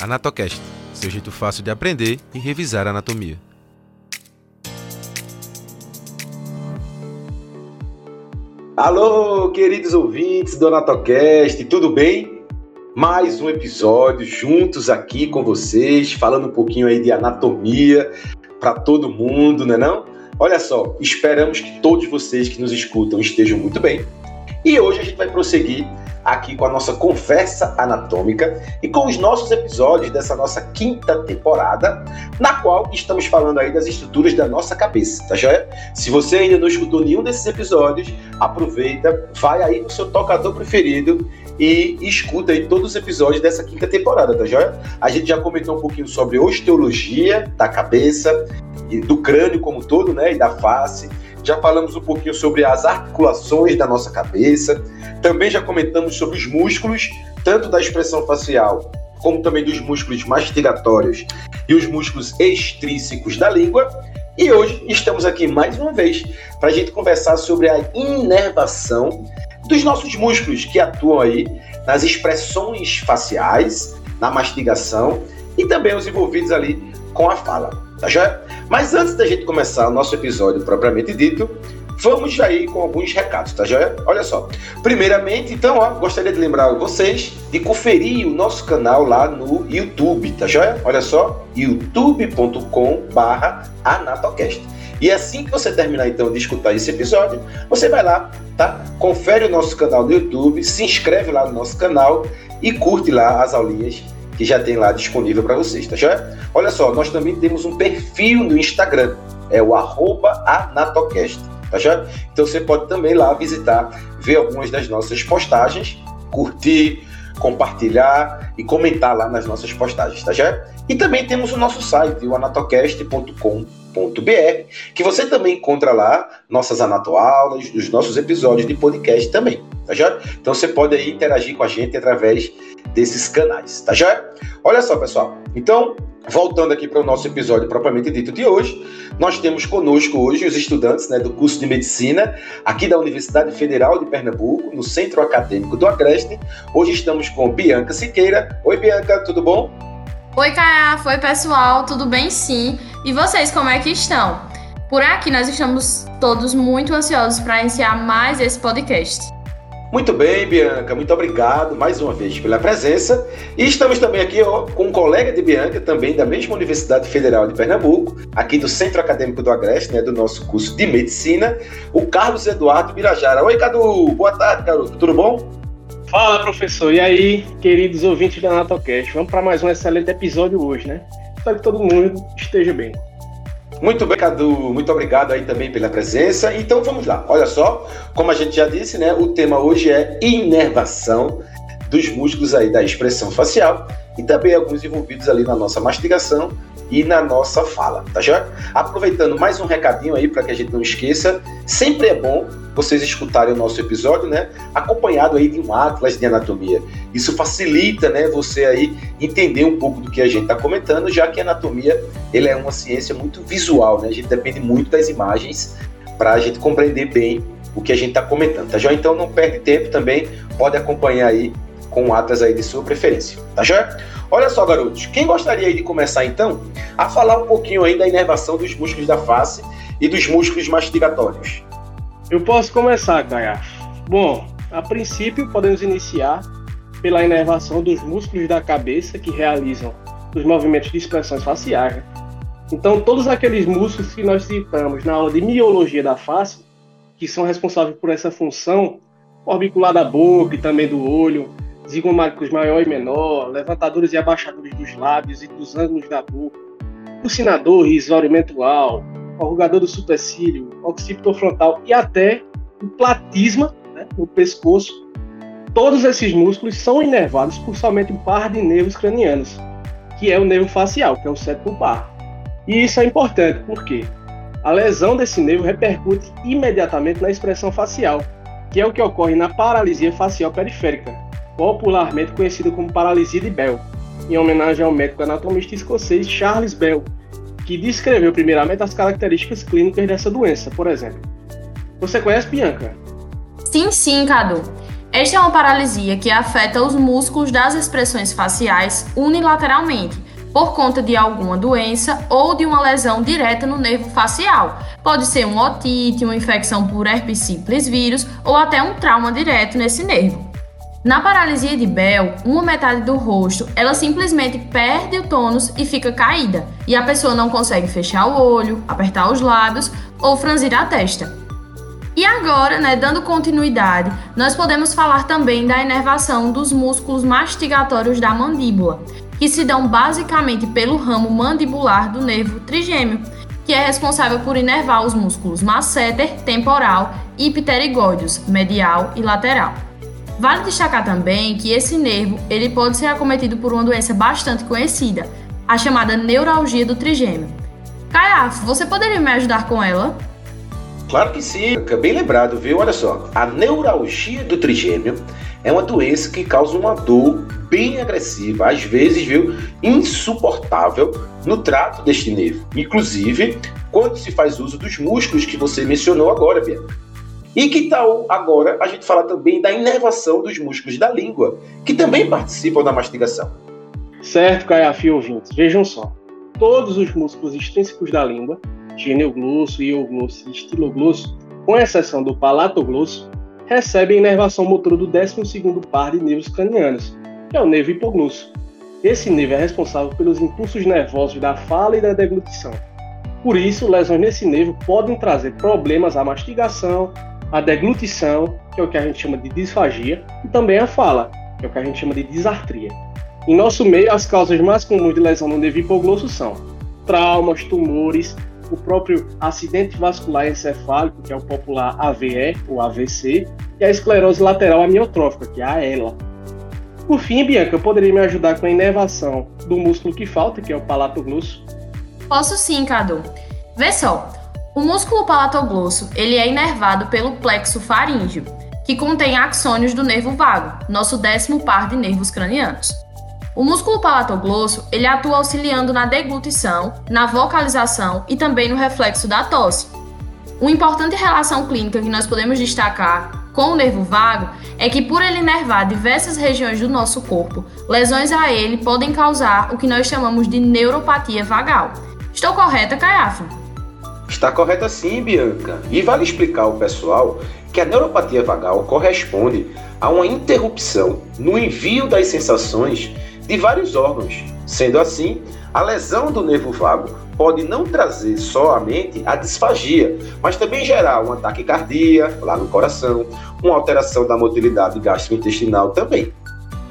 Anatocast, seu jeito fácil de aprender e revisar anatomia. Alô, queridos ouvintes do Anatocast, tudo bem? Mais um episódio juntos aqui com vocês, falando um pouquinho aí de anatomia para todo mundo, né não? Olha só, esperamos que todos vocês que nos escutam estejam muito bem. E hoje a gente vai prosseguir aqui com a nossa conversa anatômica e com os nossos episódios dessa nossa quinta temporada, na qual estamos falando aí das estruturas da nossa cabeça, tá joia? Se você ainda não escutou nenhum desses episódios, aproveita, vai aí no seu tocador preferido e escuta aí todos os episódios dessa quinta temporada, tá joia? A gente já comentou um pouquinho sobre osteologia da cabeça, e do crânio como todo, né, e da face já falamos um pouquinho sobre as articulações da nossa cabeça, também já comentamos sobre os músculos, tanto da expressão facial como também dos músculos mastigatórios e os músculos extrínsecos da língua. E hoje estamos aqui mais uma vez para a gente conversar sobre a inervação dos nossos músculos que atuam aí nas expressões faciais, na mastigação e também os envolvidos ali com a fala tá já? Mas antes da gente começar o nosso episódio propriamente dito, vamos aí com alguns recados, tá já? Olha só. Primeiramente, então, ó, gostaria de lembrar vocês de conferir o nosso canal lá no YouTube, tá já? Olha só, youtube.com/anatocast. E assim que você terminar então de escutar esse episódio, você vai lá, tá? Confere o nosso canal no YouTube, se inscreve lá no nosso canal e curte lá as aulinhas que já tem lá disponível para vocês, tá já? Olha só, nós também temos um perfil no Instagram, é o anatocast, tá já? Então você pode também lá visitar, ver algumas das nossas postagens, curtir, compartilhar e comentar lá nas nossas postagens, tá já? E também temos o nosso site, o anatocast.com.br, que você também encontra lá nossas anatoaulas, os nossos episódios de podcast também, tá já? Então você pode aí interagir com a gente através desses canais, tá já? Olha só, pessoal. Então, voltando aqui para o nosso episódio propriamente dito de hoje, nós temos conosco hoje os estudantes né, do curso de medicina aqui da Universidade Federal de Pernambuco, no Centro Acadêmico do Agreste. Hoje estamos com Bianca Siqueira. Oi, Bianca, tudo bom? Oi, Caia. Oi, pessoal. Tudo bem, sim. E vocês, como é que estão? Por aqui, nós estamos todos muito ansiosos para iniciar mais esse podcast. Muito bem, Bianca, muito obrigado mais uma vez pela presença. E estamos também aqui ó, com um colega de Bianca, também da mesma Universidade Federal de Pernambuco, aqui do Centro Acadêmico do Agreste, né, do nosso curso de Medicina, o Carlos Eduardo Birajara. Oi, Cadu, boa tarde, garoto, tudo bom? Fala, professor. E aí, queridos ouvintes da NatoCast, vamos para mais um excelente episódio hoje, né? Espero que todo mundo esteja bem. Muito bem, Cadu. Muito obrigado aí também pela presença. Então vamos lá. Olha só, como a gente já disse, né? O tema hoje é inervação dos músculos aí da expressão facial e também alguns envolvidos ali na nossa mastigação e na nossa fala, tá já? Aproveitando mais um recadinho aí para que a gente não esqueça, sempre é bom vocês escutarem o nosso episódio, né, acompanhado aí de um atlas de anatomia. Isso facilita, né, você aí entender um pouco do que a gente está comentando, já que a anatomia ele é uma ciência muito visual, né? A gente depende muito das imagens para a gente compreender bem o que a gente está comentando, tá já? Então não perde tempo também, pode acompanhar aí com atlas aí de sua preferência, tá já? Olha só, garotos, quem gostaria de começar então a falar um pouquinho aí da inervação dos músculos da face e dos músculos mastigatórios? Eu posso começar, Caia. Bom, a princípio podemos iniciar pela inervação dos músculos da cabeça que realizam os movimentos de expressões faciais. Né? Então, todos aqueles músculos que nós citamos na aula de miologia da face, que são responsáveis por essa função orbicular da boca e também do olho, zigomáticos maior e menor, levantadores e abaixadores dos lábios e dos ângulos da boca, bucinador risório mentual, rugador do supercílio, occipitor frontal e até o platisma né, no pescoço. Todos esses músculos são inervados por somente um par de nervos cranianos, que é o nervo facial, que é o sétimo par. E isso é importante porque a lesão desse nervo repercute imediatamente na expressão facial, que é o que ocorre na paralisia facial periférica, popularmente conhecida como paralisia de Bell, em homenagem ao médico anatomista escocês Charles Bell, que descreveu primeiramente as características clínicas dessa doença, por exemplo. Você conhece Bianca? Sim, sim, Cadu. Esta é uma paralisia que afeta os músculos das expressões faciais unilateralmente, por conta de alguma doença ou de uma lesão direta no nervo facial. Pode ser um otite, uma infecção por herpes simples vírus ou até um trauma direto nesse nervo. Na paralisia de Bell, uma metade do rosto, ela simplesmente perde o tônus e fica caída, e a pessoa não consegue fechar o olho, apertar os lábios ou franzir a testa. E agora, né, dando continuidade, nós podemos falar também da inervação dos músculos mastigatórios da mandíbula, que se dão basicamente pelo ramo mandibular do nervo trigêmeo, que é responsável por inervar os músculos masseter, temporal e pterigóideos, medial e lateral. Vale destacar também que esse nervo ele pode ser acometido por uma doença bastante conhecida, a chamada neuralgia do trigêmeo. Caiafo, você poderia me ajudar com ela? Claro que sim, bem lembrado, viu? Olha só, a neuralgia do trigêmeo é uma doença que causa uma dor bem agressiva, às vezes, viu, insuportável no trato deste nervo, inclusive quando se faz uso dos músculos que você mencionou agora, Bianca. E que tal agora a gente falar também da inervação dos músculos da língua, que também participam da mastigação? Certo, Caiafi ouvintes, vejam só. Todos os músculos extrínsecos da língua genioglosso, ioglosso e estiloglosso, com exceção do palatoglosso, recebem inervação motora do 12º par de nervos cranianos, que é o nervo hipoglosso. Esse nervo é responsável pelos impulsos nervosos da fala e da deglutição. Por isso, lesões nesse nervo podem trazer problemas à mastigação, à deglutição, que é o que a gente chama de disfagia, e também à fala, que é o que a gente chama de disartria. Em nosso meio, as causas mais comuns de lesão no nervo hipoglosso são traumas, tumores, o próprio acidente vascular encefálico, que é o popular AVE ou AVC, e a esclerose lateral amiotrófica, que é a ELA. Por fim, Bianca, poderia me ajudar com a inervação do músculo que falta, que é o palatoglosso? Posso sim, Cadu. Vê só, o músculo palatoglosso, ele é inervado pelo plexo faríngeo, que contém axônios do nervo vago, nosso décimo par de nervos cranianos. O músculo palatoglosso, ele atua auxiliando na deglutição, na vocalização e também no reflexo da tosse. Uma importante relação clínica que nós podemos destacar com o nervo vago é que por ele inervar diversas regiões do nosso corpo, lesões a ele podem causar o que nós chamamos de neuropatia vagal. Estou correta, Caiafa? Está correta sim, Bianca. E vale explicar ao pessoal que a neuropatia vagal corresponde a uma interrupção no envio das sensações de vários órgãos. Sendo assim, a lesão do nervo vago pode não trazer somente a disfagia, mas também gerar um ataque cardíaco lá no coração, uma alteração da motilidade gastrointestinal também.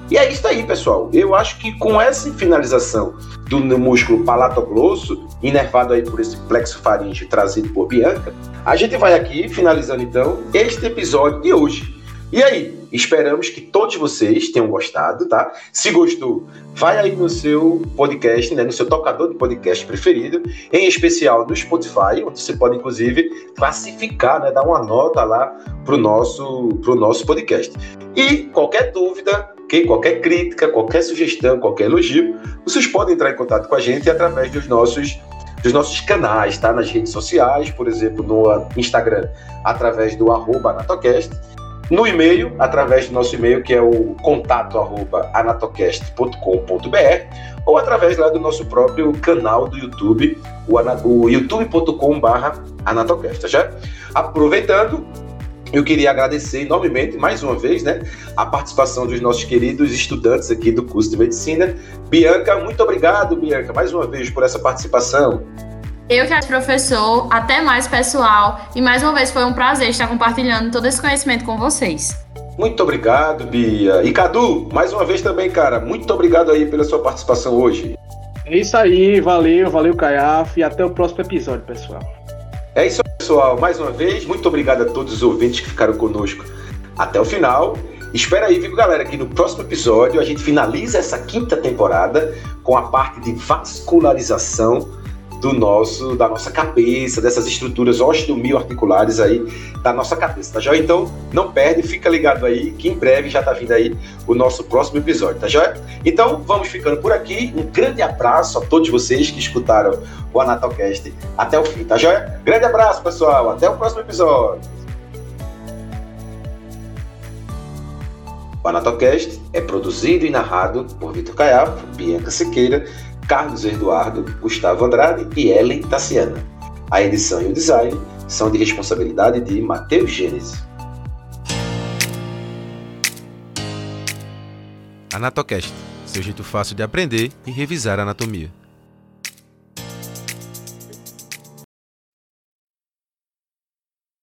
E é isso aí, pessoal. Eu acho que com essa finalização do músculo palatoglosso, inervado aí por esse plexo faríngeo trazido por Bianca, a gente vai aqui finalizando então este episódio de hoje. E aí, esperamos que todos vocês tenham gostado, tá? Se gostou, vai aí no seu podcast, né, no seu tocador de podcast preferido, em especial no Spotify, onde você pode inclusive classificar, né, dar uma nota lá pro nosso pro nosso podcast. E qualquer dúvida, que qualquer crítica, qualquer sugestão, qualquer elogio, vocês podem entrar em contato com a gente através dos nossos dos nossos canais, tá? Nas redes sociais, por exemplo, no Instagram, através do arroba Anatocast, no e-mail, através do nosso e-mail, que é o contato arroba anatocast.com.br, ou através lá do nosso próprio canal do YouTube, o, o youtube.com.br anatocast, tá já? Aproveitando, eu queria agradecer enormemente, mais uma vez, né, a participação dos nossos queridos estudantes aqui do curso de medicina. Bianca, muito obrigado, Bianca, mais uma vez por essa participação. Eu que acho professor, até mais pessoal, e mais uma vez foi um prazer estar compartilhando todo esse conhecimento com vocês. Muito obrigado, Bia. E Cadu, mais uma vez também, cara, muito obrigado aí pela sua participação hoje. É isso aí, valeu, valeu, Caiaf, e até o próximo episódio, pessoal. É isso, pessoal. Mais uma vez, muito obrigado a todos os ouvintes que ficaram conosco até o final. Espera aí, viu, galera, que no próximo episódio a gente finaliza essa quinta temporada com a parte de vascularização do nosso, da nossa cabeça, dessas estruturas osteomioarticulares aí da nossa cabeça, tá joia? Então, não perde, fica ligado aí, que em breve já tá vindo aí o nosso próximo episódio, tá joia? Então, vamos ficando por aqui. Um grande abraço a todos vocês que escutaram o Anatalcast até o fim, tá joia? Grande abraço, pessoal. Até o próximo episódio. O Anatocast é produzido e narrado por Vitor Caiafo, Bianca Sequeira, Carlos Eduardo, Gustavo Andrade e Ellen Tassiana. A edição e o design são de responsabilidade de Matheus Gênesis. Anatocast, seu jeito fácil de aprender e revisar anatomia.